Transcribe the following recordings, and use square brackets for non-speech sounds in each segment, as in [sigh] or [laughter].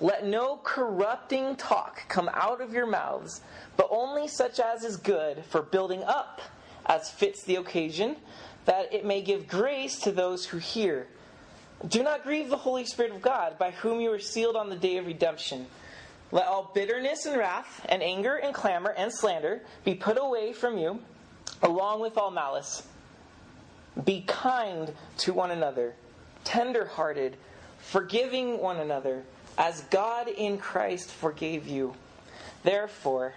Let no corrupting talk come out of your mouths but only such as is good for building up, as fits the occasion, that it may give grace to those who hear. Do not grieve the Holy Spirit of God, by whom you were sealed on the day of redemption. Let all bitterness and wrath, and anger and clamor and slander be put away from you, along with all malice. Be kind to one another, tender hearted, forgiving one another, as God in Christ forgave you. Therefore,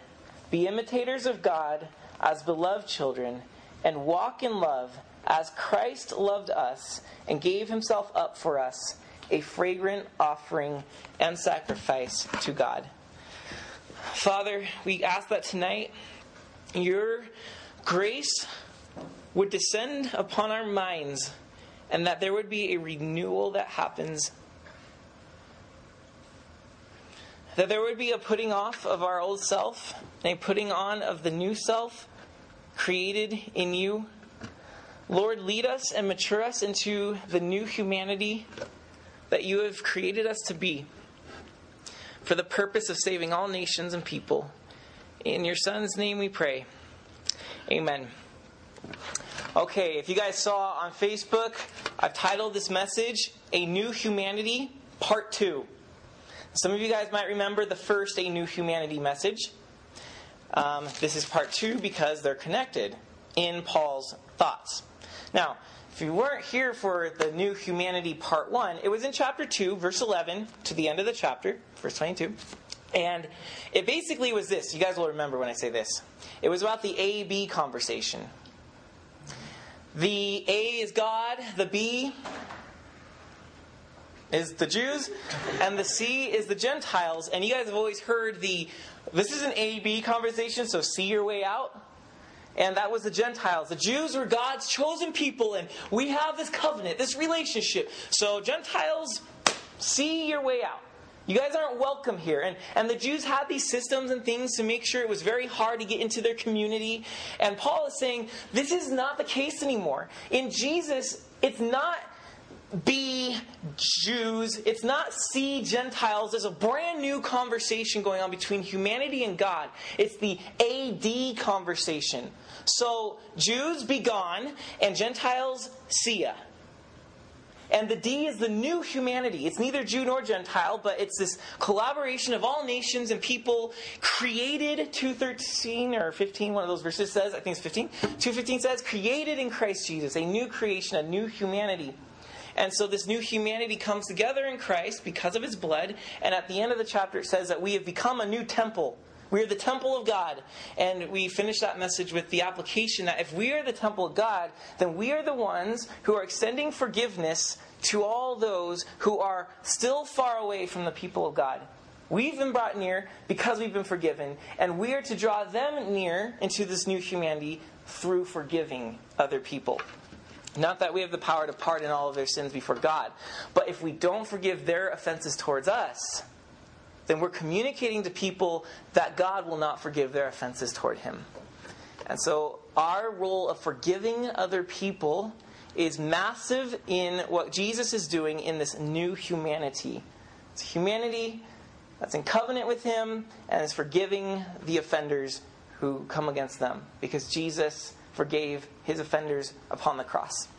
be imitators of God as beloved children, and walk in love as Christ loved us and gave himself up for us, a fragrant offering and sacrifice to God. Father, we ask that tonight your grace would descend upon our minds and that there would be a renewal that happens That there would be a putting off of our old self and a putting on of the new self created in you. Lord, lead us and mature us into the new humanity that you have created us to be for the purpose of saving all nations and people. In your Son's name we pray. Amen. Okay, if you guys saw on Facebook, I've titled this message A New Humanity, Part 2. Some of you guys might remember the first A New Humanity message. Um, this is part two because they're connected in Paul's thoughts. Now, if you weren't here for the New Humanity part one, it was in chapter 2, verse 11 to the end of the chapter, verse 22. And it basically was this. You guys will remember when I say this. It was about the A B conversation. The A is God, the B is the Jews, and the C is the Gentiles. And you guys have always heard the this is an A B conversation, so see your way out. And that was the Gentiles. The Jews were God's chosen people, and we have this covenant, this relationship. So, Gentiles, see your way out. You guys aren't welcome here. And, and the Jews had these systems and things to make sure it was very hard to get into their community. And Paul is saying, this is not the case anymore. In Jesus, it's not be Jews. It's not see Gentiles. There's a brand new conversation going on between humanity and God. It's the AD conversation. So, Jews be gone, and Gentiles see ya. And the D is the new humanity. It's neither Jew nor Gentile, but it's this collaboration of all nations and people created, 213 or 15, one of those verses says, I think it's 15. 215 says, created in Christ Jesus, a new creation, a new humanity. And so this new humanity comes together in Christ because of his blood. And at the end of the chapter, it says that we have become a new temple. We are the temple of God. And we finish that message with the application that if we are the temple of God, then we are the ones who are extending forgiveness to all those who are still far away from the people of God. We've been brought near because we've been forgiven, and we are to draw them near into this new humanity through forgiving other people. Not that we have the power to pardon all of their sins before God, but if we don't forgive their offenses towards us, then we're communicating to people that God will not forgive their offenses toward Him. And so our role of forgiving other people is massive in what Jesus is doing in this new humanity. It's humanity that's in covenant with Him and is forgiving the offenders who come against them because Jesus forgave His offenders upon the cross.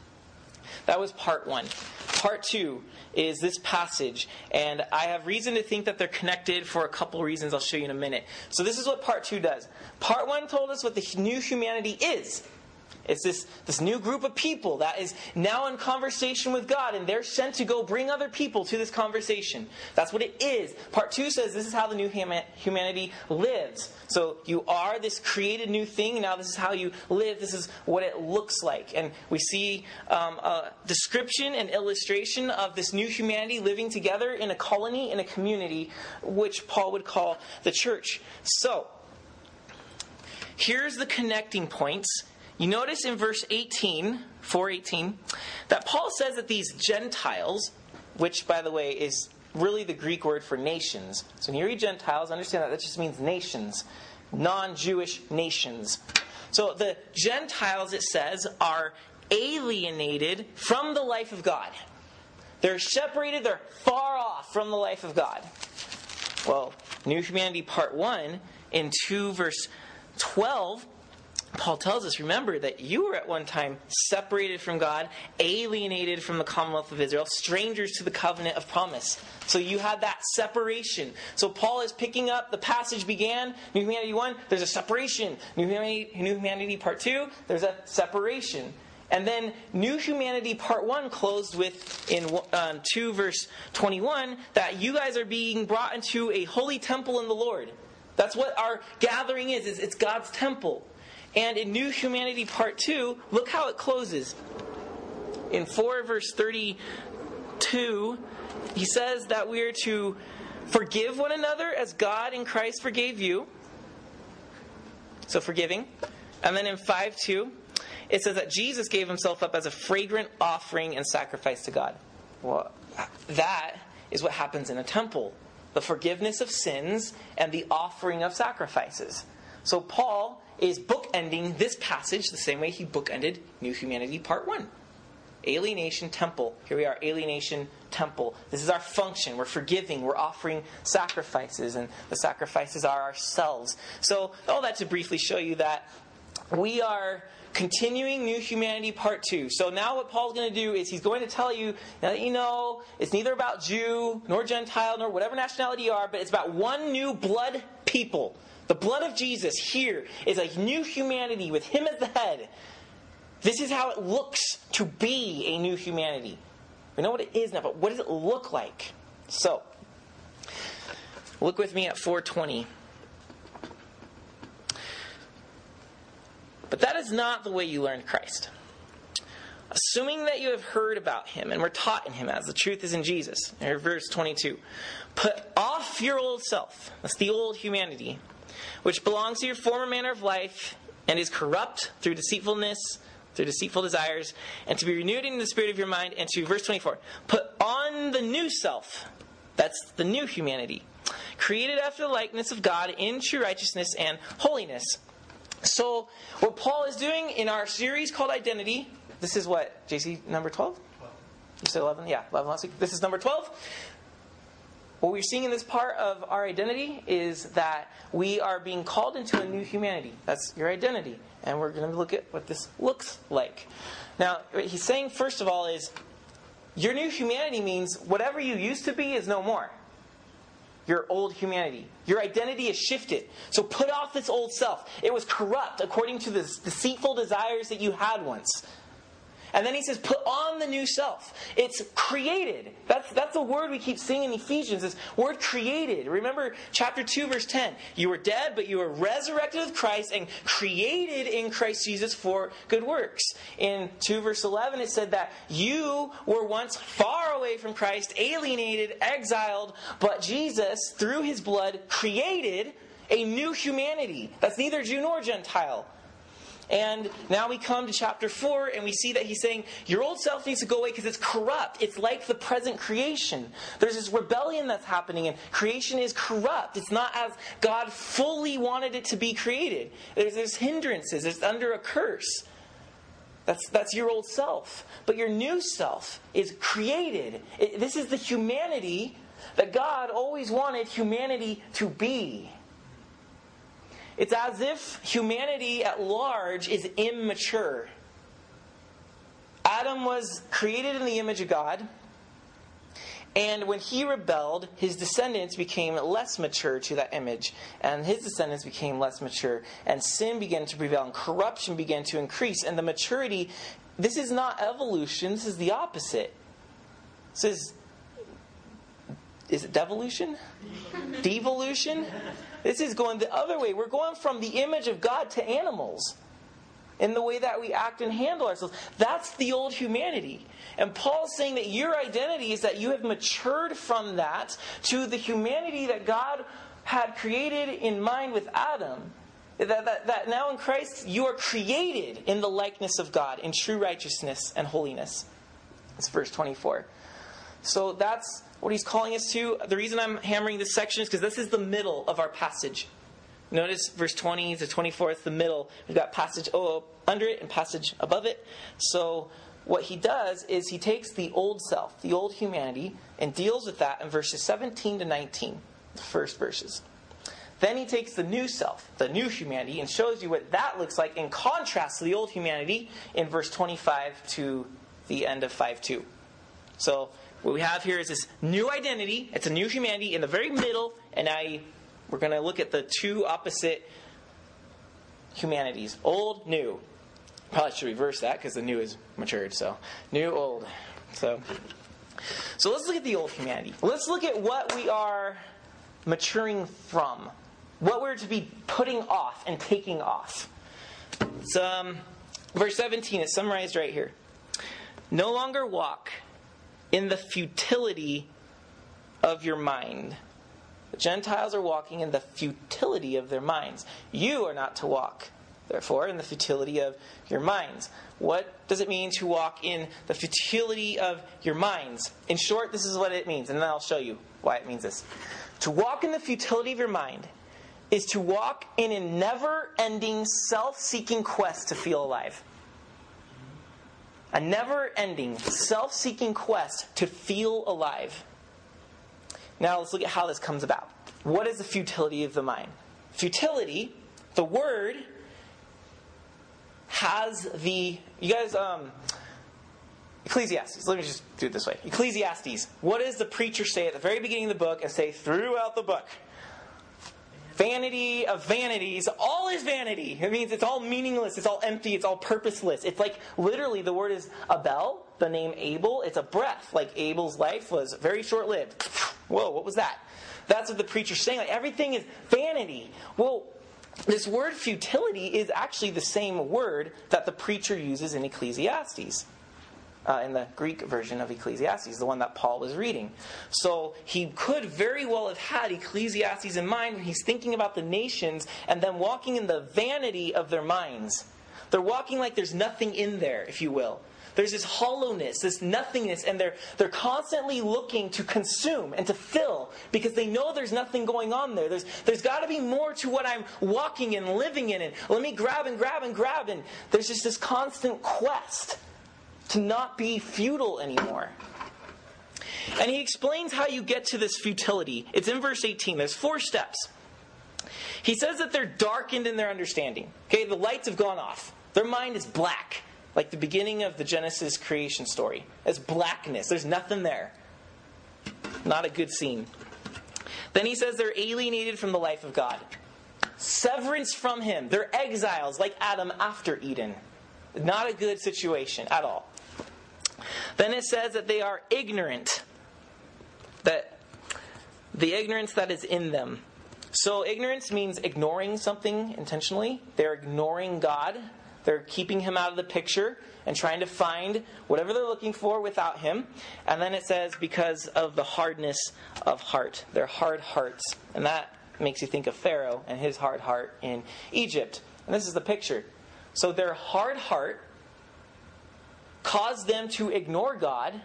That was part one. Part two is this passage, and I have reason to think that they're connected for a couple reasons I'll show you in a minute. So, this is what part two does. Part one told us what the new humanity is. It's this, this new group of people that is now in conversation with God, and they're sent to go bring other people to this conversation. That's what it is. Part two says this is how the new humanity lives. So you are this created new thing. Now this is how you live. This is what it looks like. And we see um, a description and illustration of this new humanity living together in a colony, in a community, which Paul would call the church. So, here's the connecting points you notice in verse 18, 418, that Paul says that these Gentiles, which, by the way, is really the Greek word for nations. So when you read Gentiles, understand that that just means nations, non Jewish nations. So the Gentiles, it says, are alienated from the life of God. They're separated, they're far off from the life of God. Well, New Humanity Part 1 in 2 verse 12 Paul tells us, remember that you were at one time separated from God, alienated from the commonwealth of Israel, strangers to the covenant of promise. So you had that separation. So Paul is picking up, the passage began, New Humanity 1, there's a separation. New Humanity, New Humanity Part 2, there's a separation. And then New Humanity Part 1 closed with, in um, 2 verse 21, that you guys are being brought into a holy temple in the Lord. That's what our gathering is, is it's God's temple. And in New Humanity Part 2, look how it closes. In 4 verse 32, he says that we are to forgive one another as God in Christ forgave you. So forgiving. And then in 5 2, it says that Jesus gave himself up as a fragrant offering and sacrifice to God. Well, that is what happens in a temple the forgiveness of sins and the offering of sacrifices. So Paul is bookending this passage the same way he bookended New Humanity Part 1. Alienation temple. Here we are, alienation temple. This is our function. We're forgiving. We're offering sacrifices, and the sacrifices are ourselves. So, all that to briefly show you that we are continuing New Humanity Part 2. So now what Paul's going to do is he's going to tell you, now that you know, it's neither about Jew, nor Gentile, nor whatever nationality you are, but it's about one new blood people. The blood of Jesus here is a new humanity with Him as the head. This is how it looks to be a new humanity. We know what it is now, but what does it look like? So, look with me at 420. But that is not the way you learned Christ. Assuming that you have heard about him and were taught in him as the truth is in Jesus. verse 22. Put off your old self. That's the old humanity which belongs to your former manner of life and is corrupt through deceitfulness, through deceitful desires, and to be renewed in the spirit of your mind. And to verse 24, put on the new self. That's the new humanity, created after the likeness of God in true righteousness and holiness. So, what Paul is doing in our series called Identity, this is what, JC, number 12? You said 11? Yeah, 11 last week. This is number 12. What we're seeing in this part of our identity is that we are being called into a new humanity. That's your identity. And we're going to look at what this looks like. Now, what he's saying, first of all, is your new humanity means whatever you used to be is no more. Your old humanity. Your identity is shifted. So put off this old self. It was corrupt according to the deceitful desires that you had once. And then he says, put on the new self. It's created. That's, that's the word we keep seeing in Ephesians, is word created. Remember chapter 2, verse 10. You were dead, but you were resurrected with Christ and created in Christ Jesus for good works. In 2, verse 11, it said that you were once far away from Christ, alienated, exiled, but Jesus, through his blood, created a new humanity. That's neither Jew nor Gentile. And now we come to chapter 4 and we see that he's saying, Your old self needs to go away because it's corrupt. It's like the present creation. There's this rebellion that's happening, and creation is corrupt. It's not as God fully wanted it to be created. There's, there's hindrances, it's under a curse. That's, that's your old self. But your new self is created. It, this is the humanity that God always wanted humanity to be. It's as if humanity at large is immature. Adam was created in the image of God, and when he rebelled, his descendants became less mature to that image, and his descendants became less mature, and sin began to prevail, and corruption began to increase, and the maturity. This is not evolution, this is the opposite. This is is it devolution? Devolution? This is going the other way. We're going from the image of God to animals in the way that we act and handle ourselves. That's the old humanity. And Paul's saying that your identity is that you have matured from that to the humanity that God had created in mind with Adam. That, that, that now in Christ you are created in the likeness of God in true righteousness and holiness. That's verse 24. So that's what he's calling us to. The reason I'm hammering this section is because this is the middle of our passage. Notice verse 20 to 24, it's the middle. We've got passage under it and passage above it. So what he does is he takes the old self, the old humanity, and deals with that in verses 17 to 19, the first verses. Then he takes the new self, the new humanity, and shows you what that looks like in contrast to the old humanity in verse 25 to the end of 5 2. So what we have here is this new identity. It's a new humanity in the very middle, and I we're going to look at the two opposite humanities: old, new. Probably should reverse that because the new is matured. So new, old. So so let's look at the old humanity. Let's look at what we are maturing from, what we're to be putting off and taking off. So, um, verse 17 is summarized right here. No longer walk in the futility of your mind. The Gentiles are walking in the futility of their minds. You are not to walk, therefore, in the futility of your minds. What does it mean to walk in the futility of your minds? In short, this is what it means, and then I'll show you why it means this. To walk in the futility of your mind is to walk in a never ending, self seeking quest to feel alive a never ending, self seeking quest to feel alive. Now let's look at how this comes about. What is the futility of the mind? Futility, the word, has the. You guys, um, Ecclesiastes. Let me just do it this way. Ecclesiastes. What does the preacher say at the very beginning of the book and say throughout the book? Vanity of vanities, all is vanity. It means it's all meaningless, it's all empty, it's all purposeless. It's like literally the word is Abel, the name Abel, it's a breath. Like Abel's life was very short lived. [sniffs] Whoa, what was that? That's what the preacher's saying. Like everything is vanity. Well, this word futility is actually the same word that the preacher uses in Ecclesiastes uh, in the Greek version of Ecclesiastes, the one that Paul was reading. So he could very well have had Ecclesiastes in mind when he's thinking about the nations and them walking in the vanity of their minds. They're walking like there's nothing in there, if you will. There's this hollowness, this nothingness, and they're, they're constantly looking to consume and to fill because they know there's nothing going on there. There's, there's got to be more to what I'm walking and living in. And let me grab and grab and grab. And there's just this constant quest to not be futile anymore. And he explains how you get to this futility. It's in verse 18. There's four steps. He says that they're darkened in their understanding. Okay, the lights have gone off. Their mind is black, like the beginning of the Genesis creation story. It's blackness. There's nothing there. Not a good scene. Then he says they're alienated from the life of God. Severance from him. They're exiles like Adam after Eden. Not a good situation at all. Then it says that they are ignorant. That the ignorance that is in them. So ignorance means ignoring something intentionally. They're ignoring God. They're keeping him out of the picture and trying to find whatever they're looking for without him. And then it says because of the hardness of heart. Their hard hearts. And that makes you think of Pharaoh and his hard heart in Egypt. And this is the picture. So their hard heart caused them to ignore God,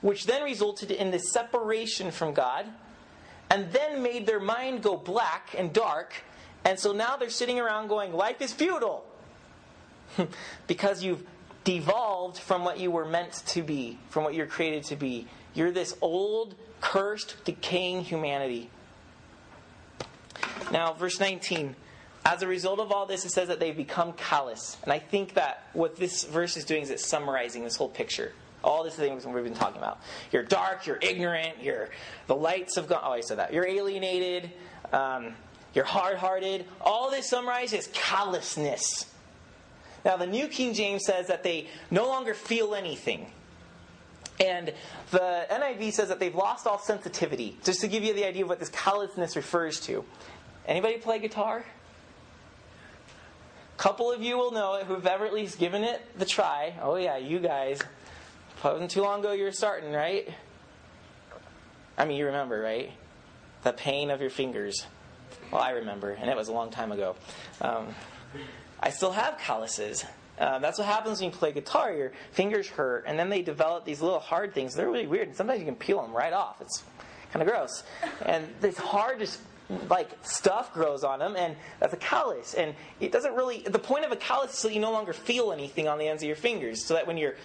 which then resulted in the separation from God, and then made their mind go black and dark. And so now they're sitting around going, Life is futile. [laughs] because you've devolved from what you were meant to be, from what you're created to be. You're this old, cursed, decaying humanity. Now, verse 19. As a result of all this, it says that they've become callous. And I think that what this verse is doing is it's summarizing this whole picture. All these things we've been talking about. You're dark, you're ignorant, you're the lights have gone. Oh, I said that. You're alienated, um, you're hard hearted. All this summarizes callousness. Now, the New King James says that they no longer feel anything. And the NIV says that they've lost all sensitivity. Just to give you the idea of what this callousness refers to. Anybody play guitar? Couple of you will know it who've ever at least given it the try. Oh, yeah, you guys. Wasn't too long ago you were starting, right? I mean, you remember, right? The pain of your fingers. Well, I remember, and it was a long time ago. Um, I still have calluses. Um, that's what happens when you play guitar. Your fingers hurt, and then they develop these little hard things. They're really weird. and Sometimes you can peel them right off. It's kind of gross. And it's hard to like stuff grows on them, and that's a callus. And it doesn't really. The point of a callus is so you no longer feel anything on the ends of your fingers, so that when you're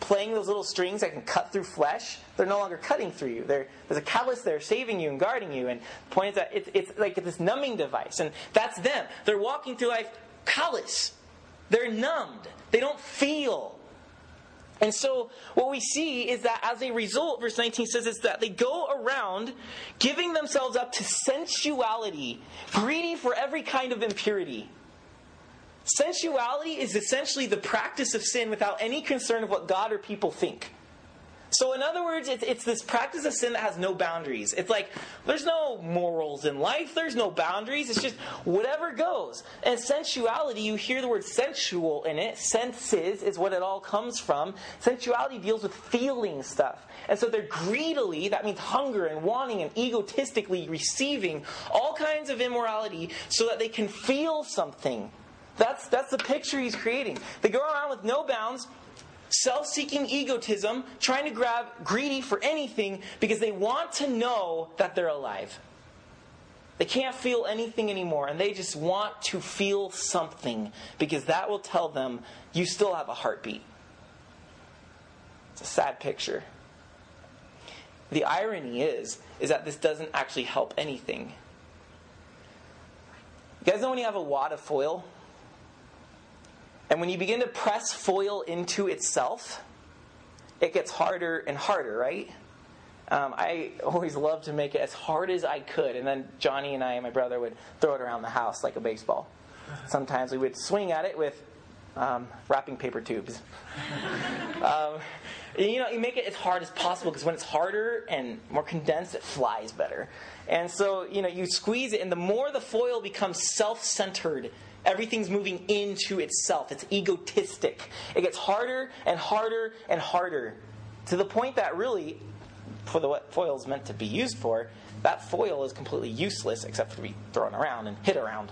playing those little strings that can cut through flesh, they're no longer cutting through you. They're, there's a callus there saving you and guarding you. And the point is that it's, it's like this numbing device, and that's them. They're walking through life callous. They're numbed. They don't feel. And so what we see is that as a result, verse 19 says is that they go around giving themselves up to sensuality, greedy for every kind of impurity. Sensuality is essentially the practice of sin without any concern of what God or people think. So, in other words, it's, it's this practice of sin that has no boundaries. It's like there's no morals in life, there's no boundaries. It's just whatever goes. And sensuality, you hear the word sensual in it. Senses is what it all comes from. Sensuality deals with feeling stuff. And so they're greedily, that means hunger and wanting and egotistically receiving all kinds of immorality so that they can feel something. That's, that's the picture he's creating. They go around with no bounds, self seeking egotism, trying to grab greedy for anything because they want to know that they're alive. They can't feel anything anymore, and they just want to feel something because that will tell them you still have a heartbeat. It's a sad picture. The irony is, is that this doesn't actually help anything. You guys know when you have a wad of foil and when you begin to press foil into itself, it gets harder and harder, right? Um, I always loved to make it as hard as I could, and then Johnny and I, and my brother, would throw it around the house like a baseball. [laughs] Sometimes we would swing at it with um, wrapping paper tubes. [laughs] um, you know, you make it as hard as possible because when it's harder and more condensed, it flies better. And so, you know, you squeeze it, and the more the foil becomes self centered Everything's moving into itself. It's egotistic. It gets harder and harder and harder to the point that really, for the, what foil is meant to be used for, that foil is completely useless except for to be thrown around and hit around.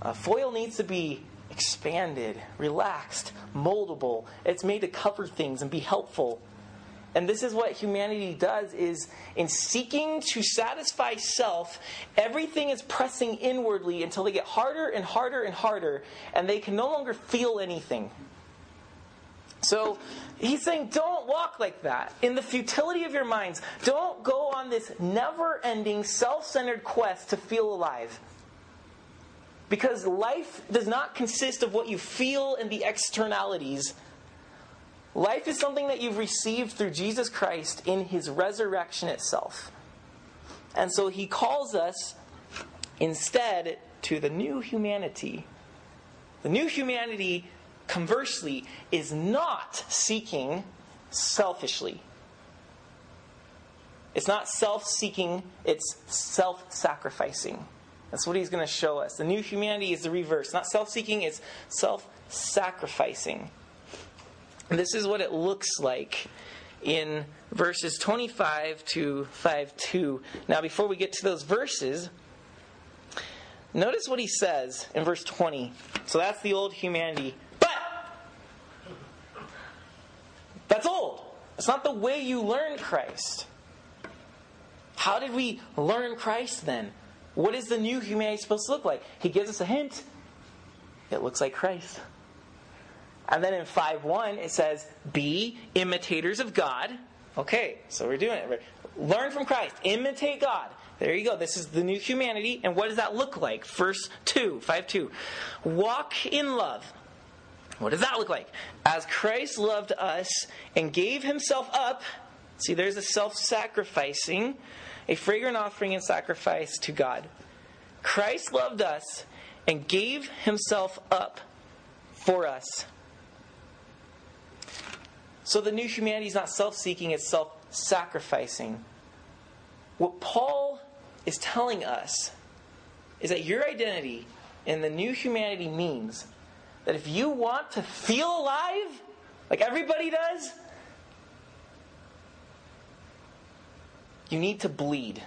Uh, foil needs to be expanded, relaxed, moldable. It's made to cover things and be helpful. And this is what humanity does is in seeking to satisfy self, everything is pressing inwardly until they get harder and harder and harder and they can no longer feel anything. So he's saying, don't walk like that. In the futility of your minds, don't go on this never ending, self centered quest to feel alive. Because life does not consist of what you feel and the externalities Life is something that you've received through Jesus Christ in his resurrection itself. And so he calls us instead to the new humanity. The new humanity, conversely, is not seeking selfishly. It's not self seeking, it's self sacrificing. That's what he's going to show us. The new humanity is the reverse. Not self seeking, it's self sacrificing. This is what it looks like in verses 25 to 52. Now, before we get to those verses, notice what he says in verse 20. So that's the old humanity. But that's old. It's not the way you learn Christ. How did we learn Christ then? What is the new humanity supposed to look like? He gives us a hint. It looks like Christ. And then in 5.1, it says, Be imitators of God. Okay, so we're doing it. Learn from Christ. Imitate God. There you go. This is the new humanity. And what does that look like? Verse 2, 5 2. Walk in love. What does that look like? As Christ loved us and gave himself up. See, there's a self sacrificing, a fragrant offering and sacrifice to God. Christ loved us and gave himself up for us. So the new humanity is not self seeking, it's self sacrificing. What Paul is telling us is that your identity in the new humanity means that if you want to feel alive, like everybody does, you need to bleed.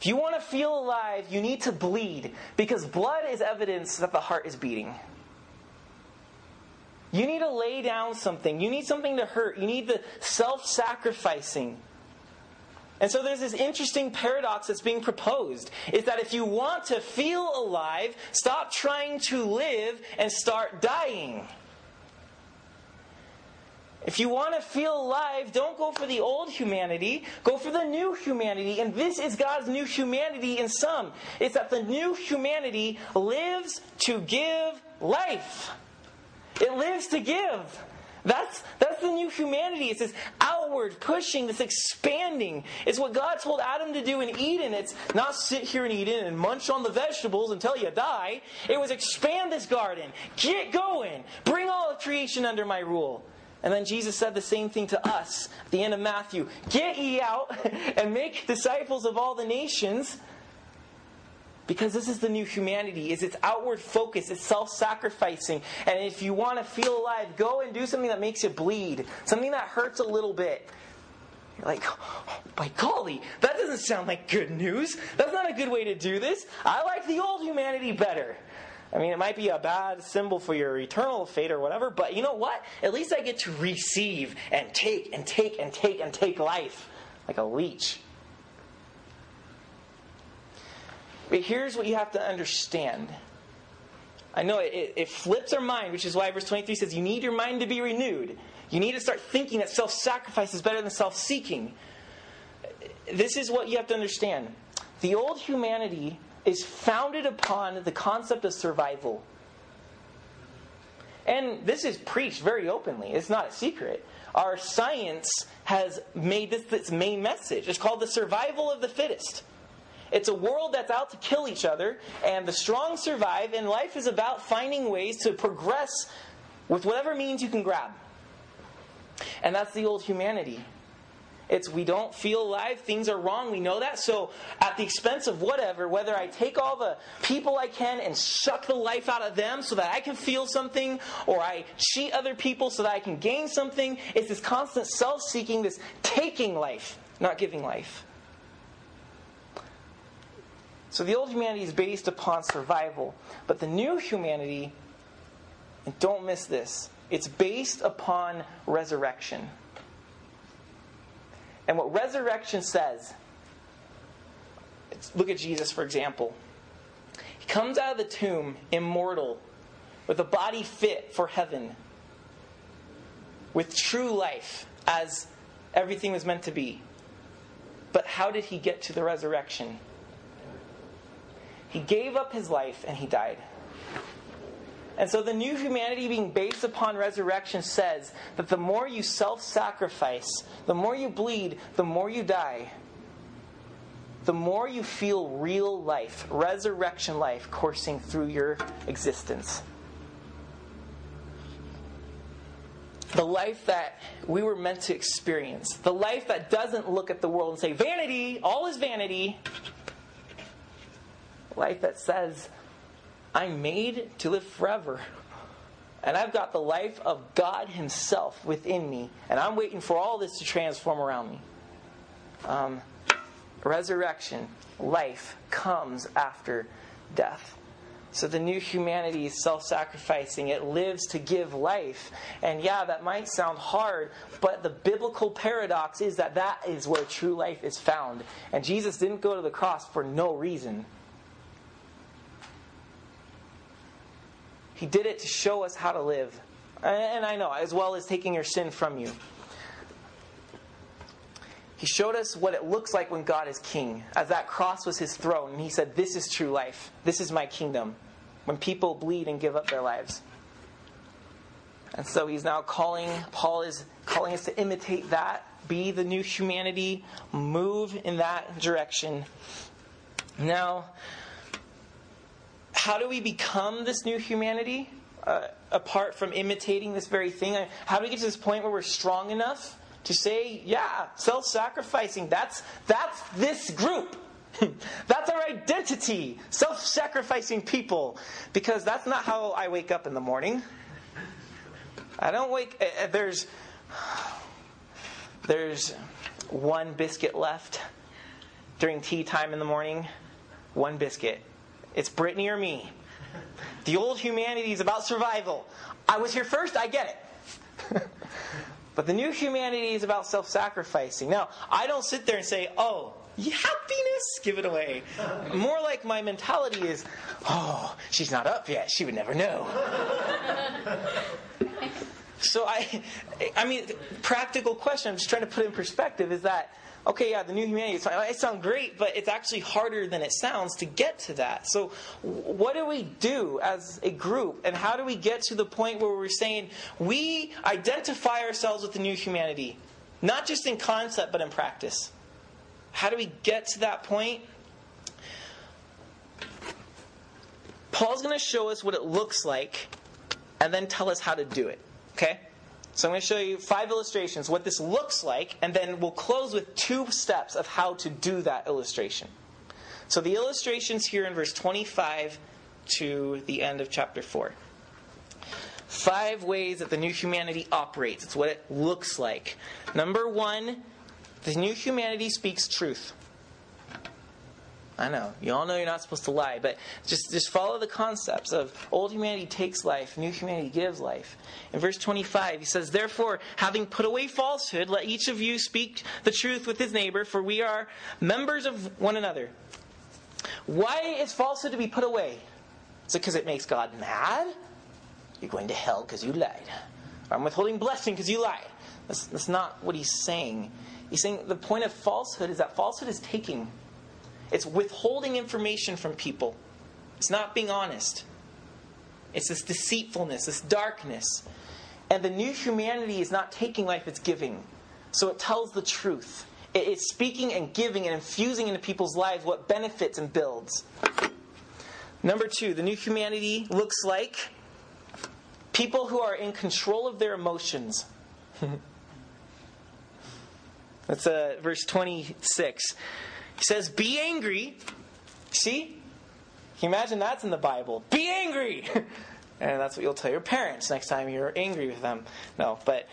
If you want to feel alive, you need to bleed because blood is evidence that the heart is beating. You need to lay down something. You need something to hurt. You need the self sacrificing. And so there's this interesting paradox that's being proposed is that if you want to feel alive, stop trying to live and start dying. If you want to feel alive, don't go for the old humanity, go for the new humanity. And this is God's new humanity in some. It's that the new humanity lives to give life. It lives to give. That's, that's the new humanity. It's this outward pushing, this expanding. It's what God told Adam to do in Eden. It's not sit here in Eden and munch on the vegetables until you die. It was expand this garden. Get going. Bring all of creation under my rule. And then Jesus said the same thing to us at the end of Matthew Get ye out [laughs] and make disciples of all the nations. Because this is the new humanity, is its outward focus, it's self-sacrificing. And if you want to feel alive, go and do something that makes you bleed, something that hurts a little bit. You're like, oh, by golly, that doesn't sound like good news. That's not a good way to do this. I like the old humanity better. I mean, it might be a bad symbol for your eternal fate or whatever, but you know what? At least I get to receive and take and take and take and take life like a leech. But here's what you have to understand. I know it, it, flips our mind, which is why verse 23 says you need your mind to be renewed. You need to start thinking that self sacrifice is better than self seeking. This is what you have to understand. The old humanity is founded upon the concept of survival. And this is preached very openly, it's not a secret. Our science has made this its main message. It's called the survival of the fittest. It's a world that's out to kill each other, and the strong survive, and life is about finding ways to progress with whatever means you can grab. And that's the old humanity. It's we don't feel alive, things are wrong, we know that. So, at the expense of whatever, whether I take all the people I can and suck the life out of them so that I can feel something, or I cheat other people so that I can gain something, it's this constant self seeking, this taking life, not giving life. So the old humanity is based upon survival, but the new humanity, and don't miss this, it's based upon resurrection. And what resurrection says, look at Jesus, for example. He comes out of the tomb immortal, with a body fit for heaven, with true life, as everything was meant to be. But how did he get to the resurrection? He gave up his life and he died. And so the new humanity being based upon resurrection says that the more you self sacrifice, the more you bleed, the more you die, the more you feel real life, resurrection life coursing through your existence. The life that we were meant to experience, the life that doesn't look at the world and say, vanity, all is vanity, life that says, I'm made to live forever. And I've got the life of God Himself within me. And I'm waiting for all this to transform around me. Um, resurrection, life comes after death. So the new humanity is self sacrificing. It lives to give life. And yeah, that might sound hard, but the biblical paradox is that that is where true life is found. And Jesus didn't go to the cross for no reason. He did it to show us how to live. And I know, as well as taking your sin from you. He showed us what it looks like when God is king, as that cross was his throne. And he said, This is true life. This is my kingdom when people bleed and give up their lives. And so he's now calling, Paul is calling us to imitate that, be the new humanity, move in that direction. Now, how do we become this new humanity uh, apart from imitating this very thing? How do we get to this point where we're strong enough to say, yeah, self sacrificing, that's, that's this group? [laughs] that's our identity, self sacrificing people. Because that's not how I wake up in the morning. I don't wake. Uh, uh, there's. There's one biscuit left during tea time in the morning. One biscuit. It's Brittany or me. The old humanity is about survival. I was here first, I get it. [laughs] but the new humanity is about self sacrificing. Now, I don't sit there and say, oh, happiness, give it away. More like my mentality is, oh, she's not up yet. She would never know. [laughs] so I, I mean, practical question. I'm just trying to put in perspective. Is that okay? Yeah, the new humanity. It sounds great, but it's actually harder than it sounds to get to that. So, what do we do as a group, and how do we get to the point where we're saying we identify ourselves with the new humanity, not just in concept but in practice? How do we get to that point? Paul's going to show us what it looks like and then tell us how to do it. Okay? So I'm going to show you five illustrations, what this looks like, and then we'll close with two steps of how to do that illustration. So the illustrations here in verse 25 to the end of chapter 4. Five ways that the new humanity operates. It's what it looks like. Number one, the new humanity speaks truth. I know. You all know you're not supposed to lie, but just, just follow the concepts of old humanity takes life, new humanity gives life. In verse 25, he says, Therefore, having put away falsehood, let each of you speak the truth with his neighbor, for we are members of one another. Why is falsehood to be put away? Is it because it makes God mad? You're going to hell because you lied. I'm withholding blessing because you lied. That's, that's not what he's saying. He's saying the point of falsehood is that falsehood is taking, it's withholding information from people. It's not being honest. It's this deceitfulness, this darkness. And the new humanity is not taking life, it's giving. So it tells the truth. It's speaking and giving and infusing into people's lives what benefits and builds. Number two, the new humanity looks like people who are in control of their emotions. [laughs] That's uh, verse 26. He says, Be angry. See? Can you imagine that's in the Bible? Be angry! [laughs] and that's what you'll tell your parents next time you're angry with them. No, but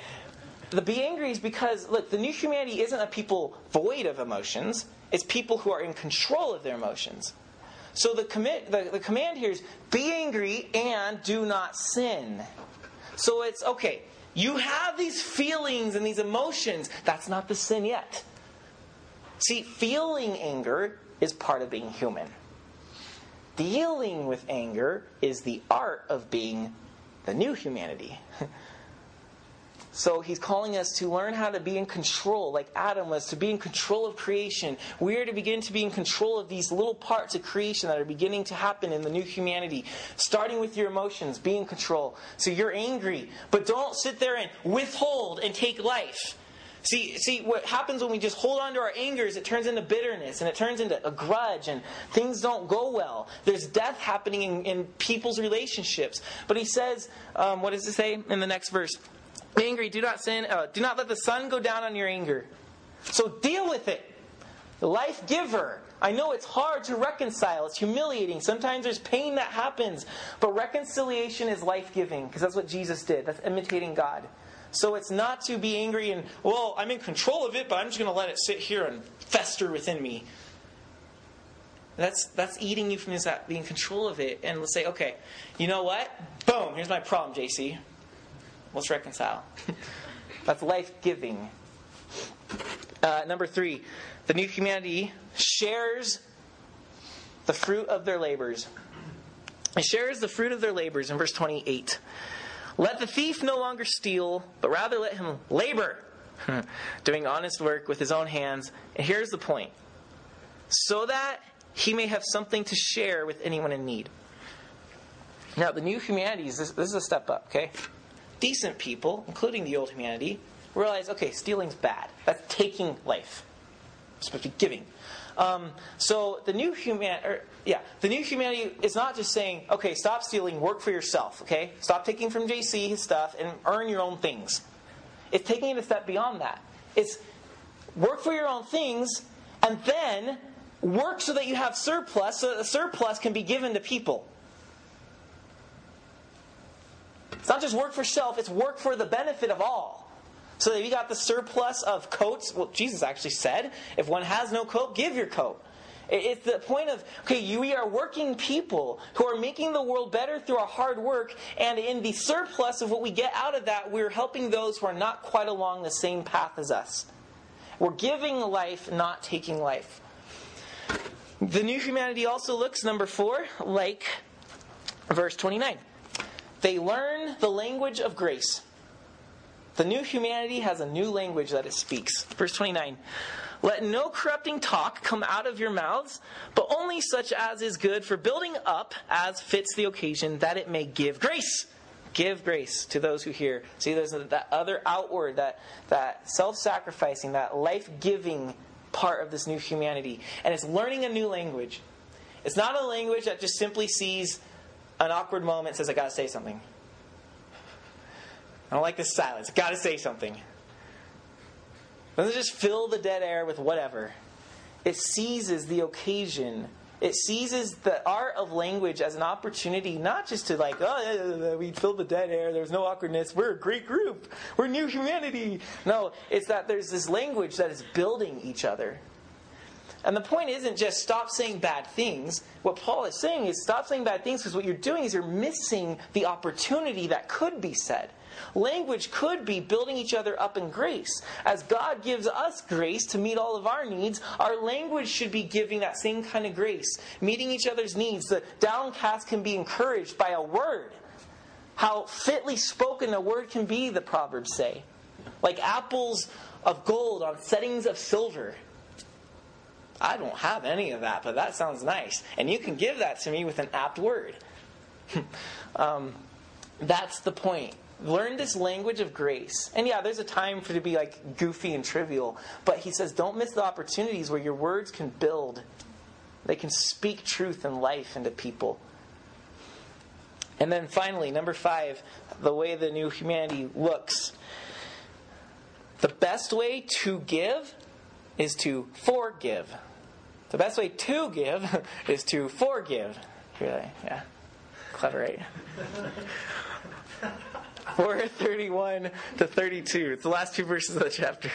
the be angry is because, look, the new humanity isn't a people void of emotions, it's people who are in control of their emotions. So the, commit, the, the command here is be angry and do not sin. So it's okay, you have these feelings and these emotions. That's not the sin yet. See, feeling anger is part of being human. Dealing with anger is the art of being the new humanity. [laughs] So he's calling us to learn how to be in control, like Adam was, to be in control of creation. We are to begin to be in control of these little parts of creation that are beginning to happen in the new humanity. Starting with your emotions, be in control. So you're angry, but don't sit there and withhold and take life. See, see, what happens when we just hold on to our anger is it turns into bitterness and it turns into a grudge and things don't go well. There's death happening in, in people's relationships. But he says, um, what does it say in the next verse? Be angry, do not sin. Uh, do not let the sun go down on your anger. So deal with it. Life giver. I know it's hard to reconcile. It's humiliating. Sometimes there's pain that happens. But reconciliation is life giving because that's what Jesus did. That's imitating God. So it's not to be angry and, well, I'm in control of it, but I'm just going to let it sit here and fester within me. That's that's eating you from that being in control of it. And let's say, okay, you know what? Boom, here's my problem, JC. Let's reconcile. [laughs] that's life giving. Uh, number three, the new humanity shares the fruit of their labors. It shares the fruit of their labors in verse 28. Let the thief no longer steal, but rather let him labor, [laughs] doing honest work with his own hands. And here's the point so that he may have something to share with anyone in need. Now, the new humanities, this, this is a step up, okay? Decent people, including the old humanity, realize okay, stealing's bad. That's taking life. It's supposed to be giving. Um, so the new human, or, yeah, the new humanity is not just saying, okay, stop stealing, work for yourself. Okay, stop taking from JC his stuff and earn your own things. It's taking it a step beyond that. It's work for your own things and then work so that you have surplus, so that the surplus can be given to people. It's not just work for self; it's work for the benefit of all. So that you got the surplus of coats, well, Jesus actually said, if one has no coat, give your coat. It's the point of, okay, we are working people who are making the world better through our hard work, and in the surplus of what we get out of that, we're helping those who are not quite along the same path as us. We're giving life, not taking life. The new humanity also looks, number four, like verse 29. They learn the language of grace. The new humanity has a new language that it speaks. Verse 29 Let no corrupting talk come out of your mouths, but only such as is good for building up as fits the occasion, that it may give grace. Give grace to those who hear. See, there's that other outward, that, that self sacrificing, that life giving part of this new humanity. And it's learning a new language. It's not a language that just simply sees an awkward moment says, I gotta say something. I don't like this silence. I've Got to say something. Doesn't just fill the dead air with whatever. It seizes the occasion. It seizes the art of language as an opportunity, not just to like, oh, we filled the dead air. There's no awkwardness. We're a great group. We're new humanity. No, it's that there's this language that is building each other. And the point isn't just stop saying bad things. What Paul is saying is stop saying bad things because what you're doing is you're missing the opportunity that could be said. Language could be building each other up in grace. As God gives us grace to meet all of our needs, our language should be giving that same kind of grace, meeting each other's needs. The downcast can be encouraged by a word. How fitly spoken a word can be, the Proverbs say. Like apples of gold on settings of silver. I don't have any of that, but that sounds nice. And you can give that to me with an apt word. [laughs] um, that's the point. Learn this language of grace. And yeah, there's a time for to be like goofy and trivial, but he says don't miss the opportunities where your words can build. They can speak truth and life into people. And then finally, number five, the way the new humanity looks. The best way to give is to forgive. The best way to give [laughs] is to forgive. Really? Yeah. Clever, right? [laughs] 431 to 32. It's the last two verses of the chapter.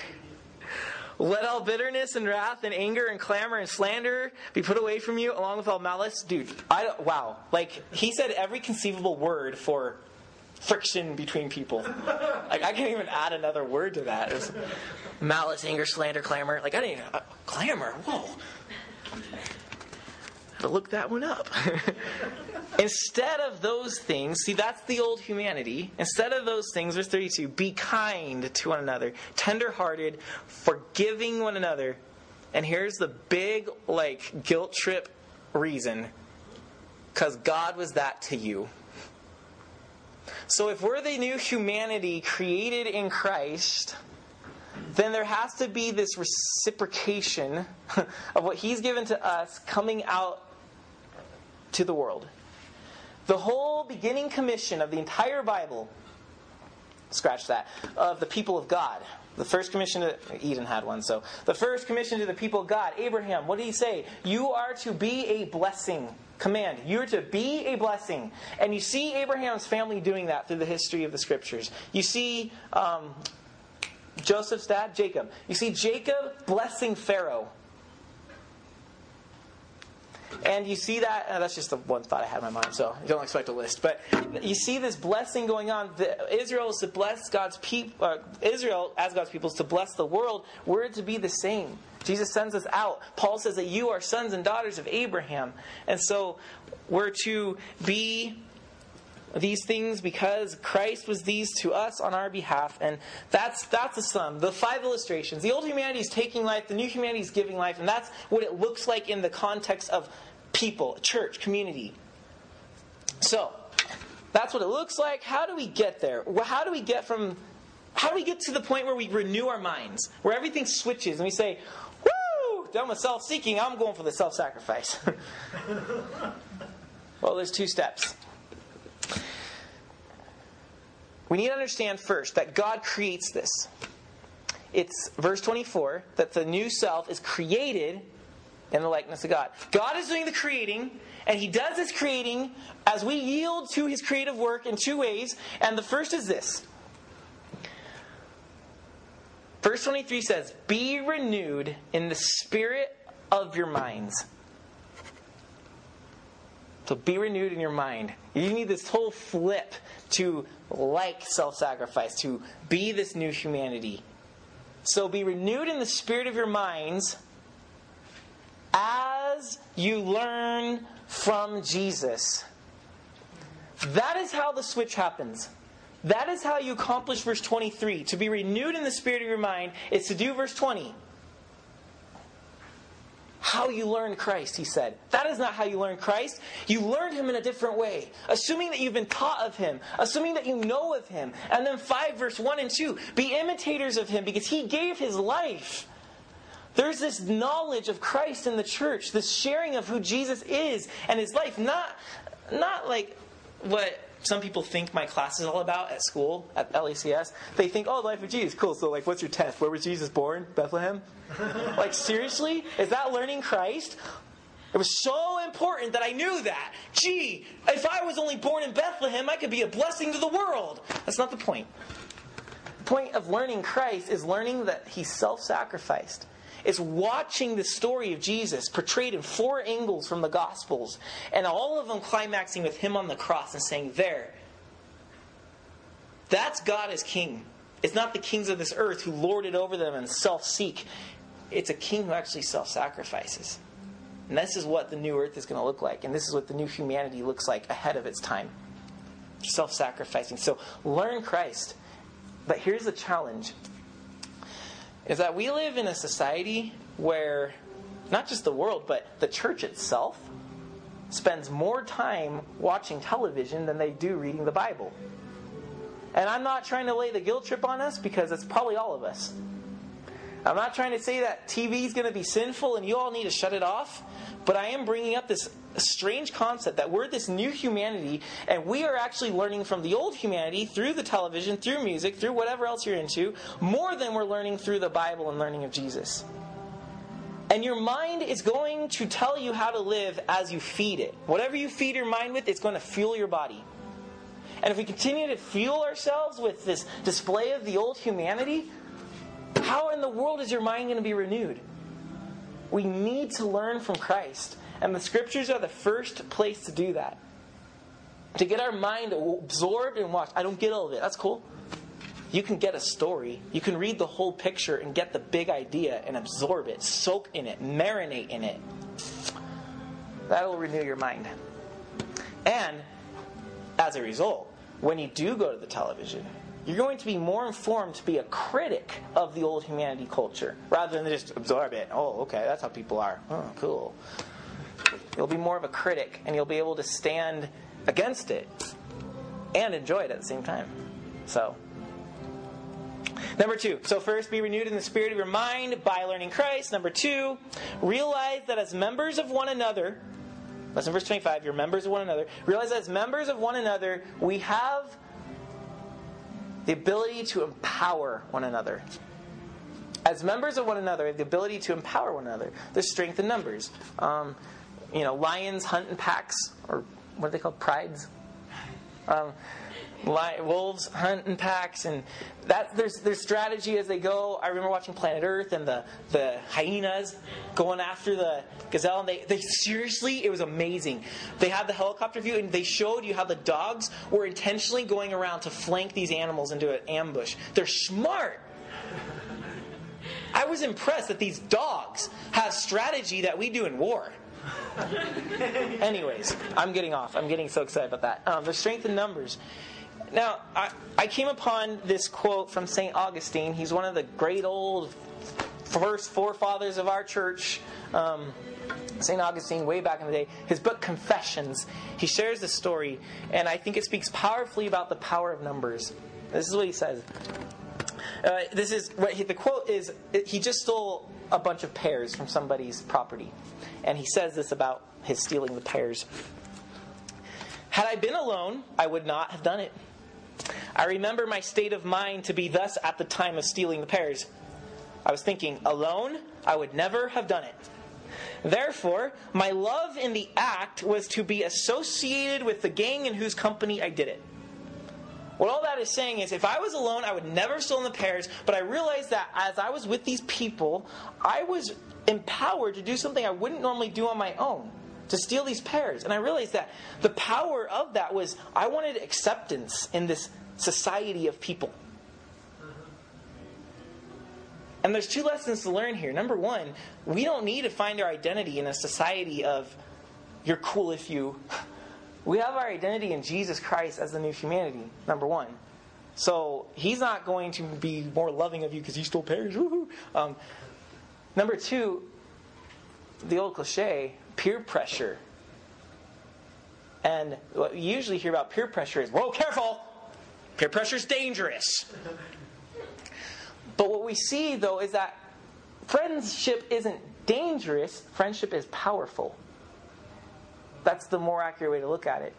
Let all bitterness and wrath and anger and clamor and slander be put away from you, along with all malice. Dude, I wow. Like he said every conceivable word for friction between people. Like I can't even add another word to that. Malice, anger, slander, clamor. Like I didn't even uh, clamor. Whoa. To look that one up. [laughs] Instead of those things, see, that's the old humanity. Instead of those things, verse 32, be kind to one another, tenderhearted, forgiving one another. And here's the big, like, guilt trip reason because God was that to you. So if we're the new humanity created in Christ, then there has to be this reciprocation [laughs] of what He's given to us coming out to the world. The whole beginning commission of the entire Bible, scratch that, of the people of God. The first commission to Eden had one, so the first commission to the people of God, Abraham, what did he say? You are to be a blessing. Command. You're to be a blessing. And you see Abraham's family doing that through the history of the scriptures. You see um, Joseph's dad, Jacob. You see Jacob blessing Pharaoh. And you see that, uh, that's just the one thought I had in my mind, so don't expect a list. But you see this blessing going on. The, Israel is to bless God's people, uh, Israel as God's people is to bless the world. We're to be the same. Jesus sends us out. Paul says that you are sons and daughters of Abraham. And so we're to be these things because Christ was these to us on our behalf. And that's that's the sum. The five illustrations. The old humanity is taking life, the new humanity is giving life, and that's what it looks like in the context of people, church, community. So that's what it looks like. How do we get there? How do we get from how do we get to the point where we renew our minds, where everything switches and we say, Woo! Done with self seeking, I'm going for the self sacrifice. [laughs] well, there's two steps. We need to understand first that God creates this. It's verse 24 that the new self is created in the likeness of God. God is doing the creating, and He does this creating as we yield to His creative work in two ways. And the first is this. Verse 23 says, Be renewed in the spirit of your minds. So be renewed in your mind. You need this whole flip to like self sacrifice, to be this new humanity. So be renewed in the spirit of your minds as you learn from Jesus. That is how the switch happens. That is how you accomplish verse 23. To be renewed in the spirit of your mind is to do verse 20 how you learn Christ, he said. That is not how you learn Christ. You learned him in a different way, assuming that you've been taught of him, assuming that you know of him. And then 5, verse 1 and 2 be imitators of him because he gave his life. There's this knowledge of Christ in the church, this sharing of who Jesus is and his life, not, not like what some people think my class is all about at school at LECS. They think, oh, the life of Jesus, cool. So, like, what's your test? Where was Jesus born? Bethlehem. [laughs] like, seriously, is that learning Christ? It was so important that I knew that. Gee, if I was only born in Bethlehem, I could be a blessing to the world. That's not the point. The point of learning Christ is learning that He self-sacrificed is watching the story of Jesus portrayed in four angles from the Gospels, and all of them climaxing with him on the cross and saying, There. That's God as king. It's not the kings of this earth who lord it over them and self seek. It's a king who actually self sacrifices. And this is what the new earth is going to look like. And this is what the new humanity looks like ahead of its time self sacrificing. So learn Christ. But here's the challenge is that we live in a society where not just the world, but the church itself spends more time watching television than they do reading the Bible. And I'm not trying to lay the guilt trip on us because it's probably all of us. I'm not trying to say that TV is going to be sinful and you all need to shut it off, but I am bringing up this strange concept that we're this new humanity and we are actually learning from the old humanity through the television, through music, through whatever else you're into, more than we're learning through the Bible and learning of Jesus. And your mind is going to tell you how to live as you feed it. Whatever you feed your mind with, it's going to fuel your body. And if we continue to fuel ourselves with this display of the old humanity, how in the world is your mind going to be renewed? We need to learn from Christ. And the scriptures are the first place to do that. To get our mind absorbed and watched. I don't get all of it. That's cool. You can get a story. You can read the whole picture and get the big idea and absorb it, soak in it, marinate in it. That'll renew your mind. And as a result, when you do go to the television, you're going to be more informed to be a critic of the old humanity culture rather than just absorb it. Oh, okay, that's how people are. Oh, cool. You'll be more of a critic and you'll be able to stand against it and enjoy it at the same time. So, Number two, so first, be renewed in the spirit of your mind by learning Christ. Number two, realize that as members of one another, in verse 25, you're members of one another. Realize that as members of one another, we have the ability to empower one another. As members of one another, the ability to empower one another. There's strength in numbers. Um, you know, lions hunt in packs, or what are they called? Prides. Um, Lion, wolves hunt in packs, and that there's there's strategy as they go. I remember watching Planet Earth and the the hyenas going after the gazelle, and they they seriously it was amazing. They had the helicopter view, and they showed you how the dogs were intentionally going around to flank these animals into an ambush. They're smart. I was impressed that these dogs have strategy that we do in war. [laughs] Anyways, I'm getting off. I'm getting so excited about that. Um, the strength in numbers. Now, I, I came upon this quote from St. Augustine. He's one of the great old first forefathers of our church. Um, St. Augustine, way back in the day, his book Confessions, he shares this story, and I think it speaks powerfully about the power of numbers. This is what he says. Uh, this is what he, the quote is. He just stole a bunch of pears from somebody's property, and he says this about his stealing the pears. Had I been alone, I would not have done it. I remember my state of mind to be thus at the time of stealing the pears. I was thinking, alone, I would never have done it. Therefore, my love in the act was to be associated with the gang in whose company I did it. What all that is saying is, if I was alone, I would never have stolen the pears, but I realized that as I was with these people, I was empowered to do something I wouldn't normally do on my own to steal these pears. And I realized that the power of that was I wanted acceptance in this society of people. And there's two lessons to learn here. Number one, we don't need to find our identity in a society of you're cool if you. [laughs] We have our identity in Jesus Christ as the new humanity, number one. So he's not going to be more loving of you because you stole pears. [laughs] Um, number two, the old cliche peer pressure. And what you usually hear about peer pressure is, whoa, careful! Peer pressure is dangerous. But what we see, though, is that friendship isn't dangerous, friendship is powerful. That's the more accurate way to look at it.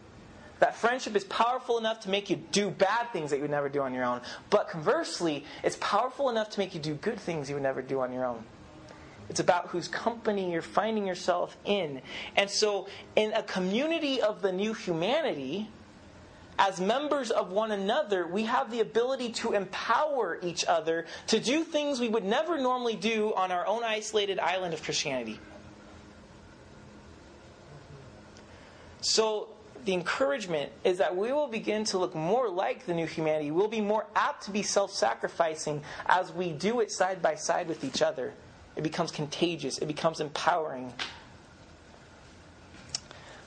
That friendship is powerful enough to make you do bad things that you would never do on your own. But conversely, it's powerful enough to make you do good things you would never do on your own. It's about whose company you're finding yourself in. And so, in a community of the new humanity, as members of one another, we have the ability to empower each other to do things we would never normally do on our own isolated island of Christianity. So, the encouragement is that we will begin to look more like the new humanity. We'll be more apt to be self sacrificing as we do it side by side with each other. It becomes contagious, it becomes empowering.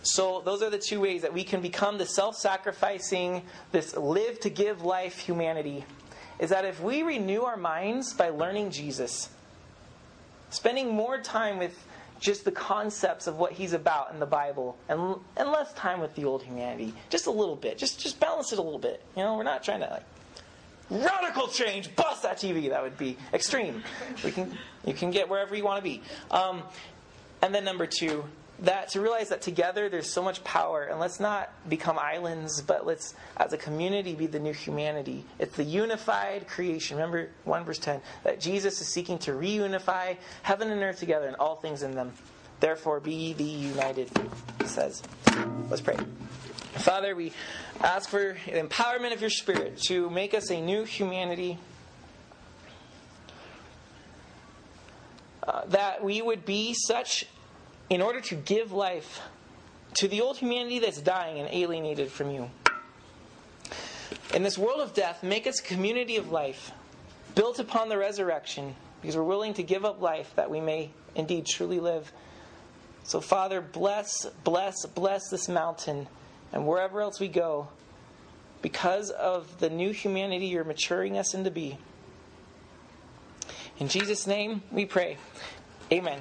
So, those are the two ways that we can become the self sacrificing, this live to give life humanity. Is that if we renew our minds by learning Jesus, spending more time with just the concepts of what he's about in the Bible and, and less time with the old humanity, just a little bit, just, just balance it a little bit. You know, we're not trying to like radical change, bust that TV. That would be extreme. We can, you can get wherever you want to be. Um, and then number two, that to realize that together there's so much power and let's not become islands but let's as a community be the new humanity it's the unified creation remember 1 verse 10 that jesus is seeking to reunify heaven and earth together and all things in them therefore be the united he says let's pray father we ask for the empowerment of your spirit to make us a new humanity uh, that we would be such in order to give life to the old humanity that's dying and alienated from you. In this world of death, make us a community of life built upon the resurrection because we're willing to give up life that we may indeed truly live. So, Father, bless, bless, bless this mountain and wherever else we go because of the new humanity you're maturing us into be. In Jesus' name we pray. Amen.